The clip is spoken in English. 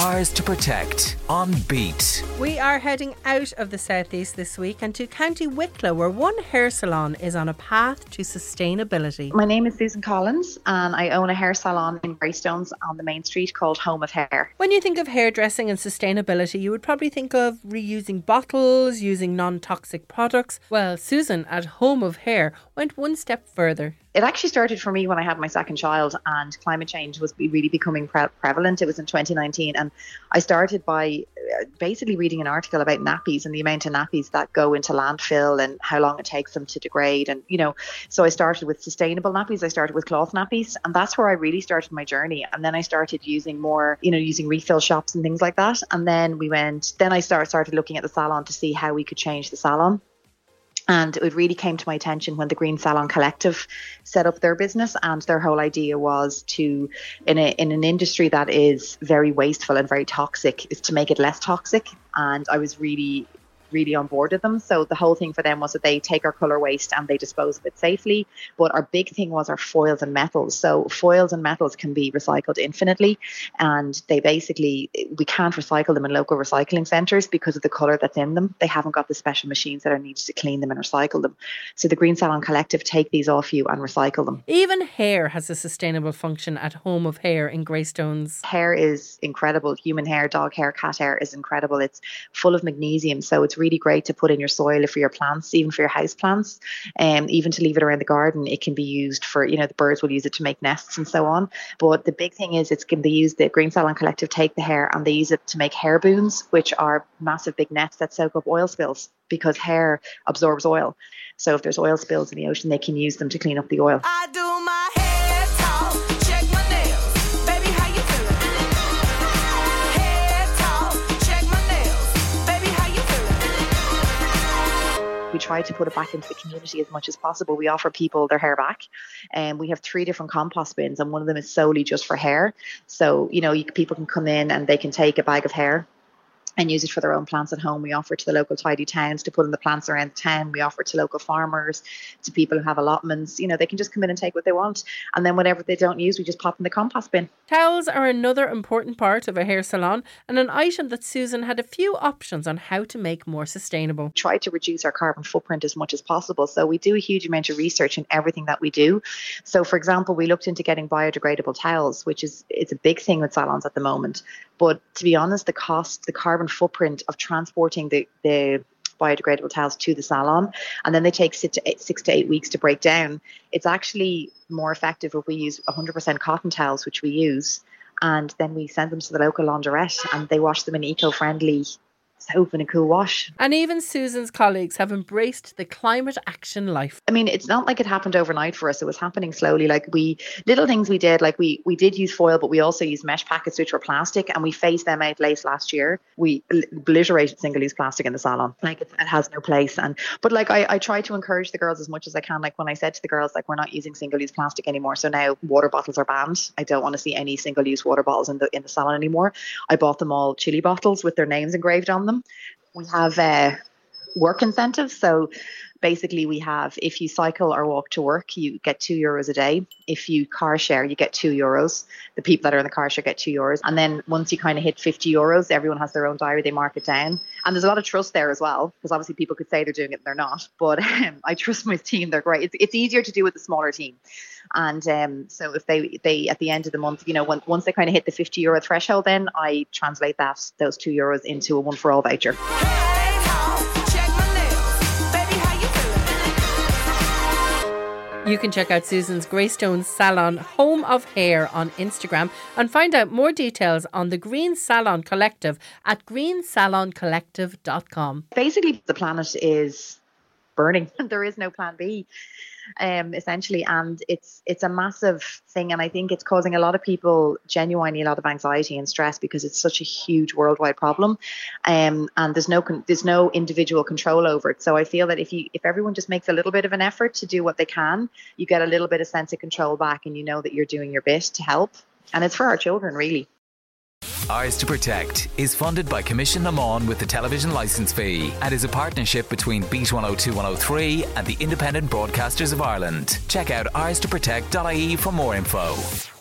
Ours to protect on Beat. We are heading out of the southeast this week and to County Wicklow, where one hair salon is on a path to sustainability. My name is Susan Collins, and I own a hair salon in Greystones on the main street called Home of Hair. When you think of hairdressing and sustainability, you would probably think of reusing bottles, using non toxic products. Well, Susan at Home of Hair went one step further it actually started for me when I had my second child and climate change was really becoming pre- prevalent. It was in 2019. And I started by uh, basically reading an article about nappies and the amount of nappies that go into landfill and how long it takes them to degrade. And, you know, so I started with sustainable nappies. I started with cloth nappies. And that's where I really started my journey. And then I started using more, you know, using refill shops and things like that. And then we went, then I start, started looking at the salon to see how we could change the salon. And it really came to my attention when the Green Salon Collective set up their business, and their whole idea was to, in a in an industry that is very wasteful and very toxic, is to make it less toxic. And I was really really on board with them. So the whole thing for them was that they take our colour waste and they dispose of it safely. But our big thing was our foils and metals. So foils and metals can be recycled infinitely, and they basically we can't recycle them in local recycling centres because of the colour that's in them. They haven't got the special machines that are needed to clean them and recycle them. So the Green Salon Collective take these off you and recycle them. Even hair has a sustainable function at Home of Hair in Greystones. Hair is incredible. Human hair, dog hair, cat hair is incredible. It's full of magnesium, so it's really great to put in your soil for your plants, even for your house plants, and um, even to leave it around the garden. It can be used for, you know, the birds will use it to make nests and so on. But the big thing is, it's can be used. The Green Salon Collective take the hair and they use it to make hair booms, which are massive big nets that soak up oil spills because hair absorbs oil. So if there's oil spills in the ocean, they can use them to clean up the oil. I do we try to put it back into the community as much as possible. We offer people their hair back, and we have three different compost bins, and one of them is solely just for hair. So you know, you, people can come in and they can take a bag of hair and use it for their own plants at home. We offer it to the local tidy towns to put in the plants around the town. We offer to local farmers, to people who have allotments. You know, they can just come in and take what they want. And then whatever they don't use, we just pop in the compost bin. Towels are another important part of a hair salon and an item that Susan had a few options on how to make more sustainable. Try to reduce our carbon footprint as much as possible. So we do a huge amount of research in everything that we do. So for example, we looked into getting biodegradable towels, which is it's a big thing with salons at the moment. But to be honest, the cost, the carbon footprint of transporting the, the biodegradable towels to the salon. And then they take six to, eight, six to eight weeks to break down. It's actually more effective if we use 100% cotton towels which we use and then we send them to the local laundrette and they wash them in eco-friendly soap and a cool wash. And even Susan's colleagues have embraced the climate action life. I mean, it's not like it happened overnight for us. It was happening slowly. Like we little things we did, like we we did use foil, but we also used mesh packets which were plastic, and we phased them out late last year. We obliterated single-use plastic in the salon. Like it, it has no place. And but like I I try to encourage the girls as much as I can. Like when I said to the girls, like we're not using single-use plastic anymore. So now water bottles are banned. I don't want to see any single-use water bottles in the in the salon anymore. I bought them all chili bottles with their names engraved on them. We have uh, work incentives. So basically, we have if you cycle or walk to work, you get two euros a day. If you car share, you get two euros. The people that are in the car share get two euros. And then once you kind of hit 50 euros, everyone has their own diary, they mark it down. And there's a lot of trust there as well, because obviously people could say they're doing it and they're not. But um, I trust my team, they're great. It's, it's easier to do with a smaller team. And um, so if they they at the end of the month, you know, when, once they kind of hit the 50 euro threshold, then I translate that those two euros into a one for all voucher. You can check out Susan's Greystone Salon Home of Hair on Instagram and find out more details on the Green Salon Collective at greensaloncollective.com. Basically, the planet is burning. There is no plan B um, essentially, and it's it's a massive thing, and I think it's causing a lot of people genuinely a lot of anxiety and stress because it's such a huge worldwide problem, um, and there's no there's no individual control over it. So I feel that if you if everyone just makes a little bit of an effort to do what they can, you get a little bit of sense of control back, and you know that you're doing your bit to help, and it's for our children really. Ours to Protect is funded by Coimisiún na Meán with the television licence fee and is a partnership between Beat 102 103 and the Independent Broadcasters of Ireland. Check out ours to protect.ie for more info.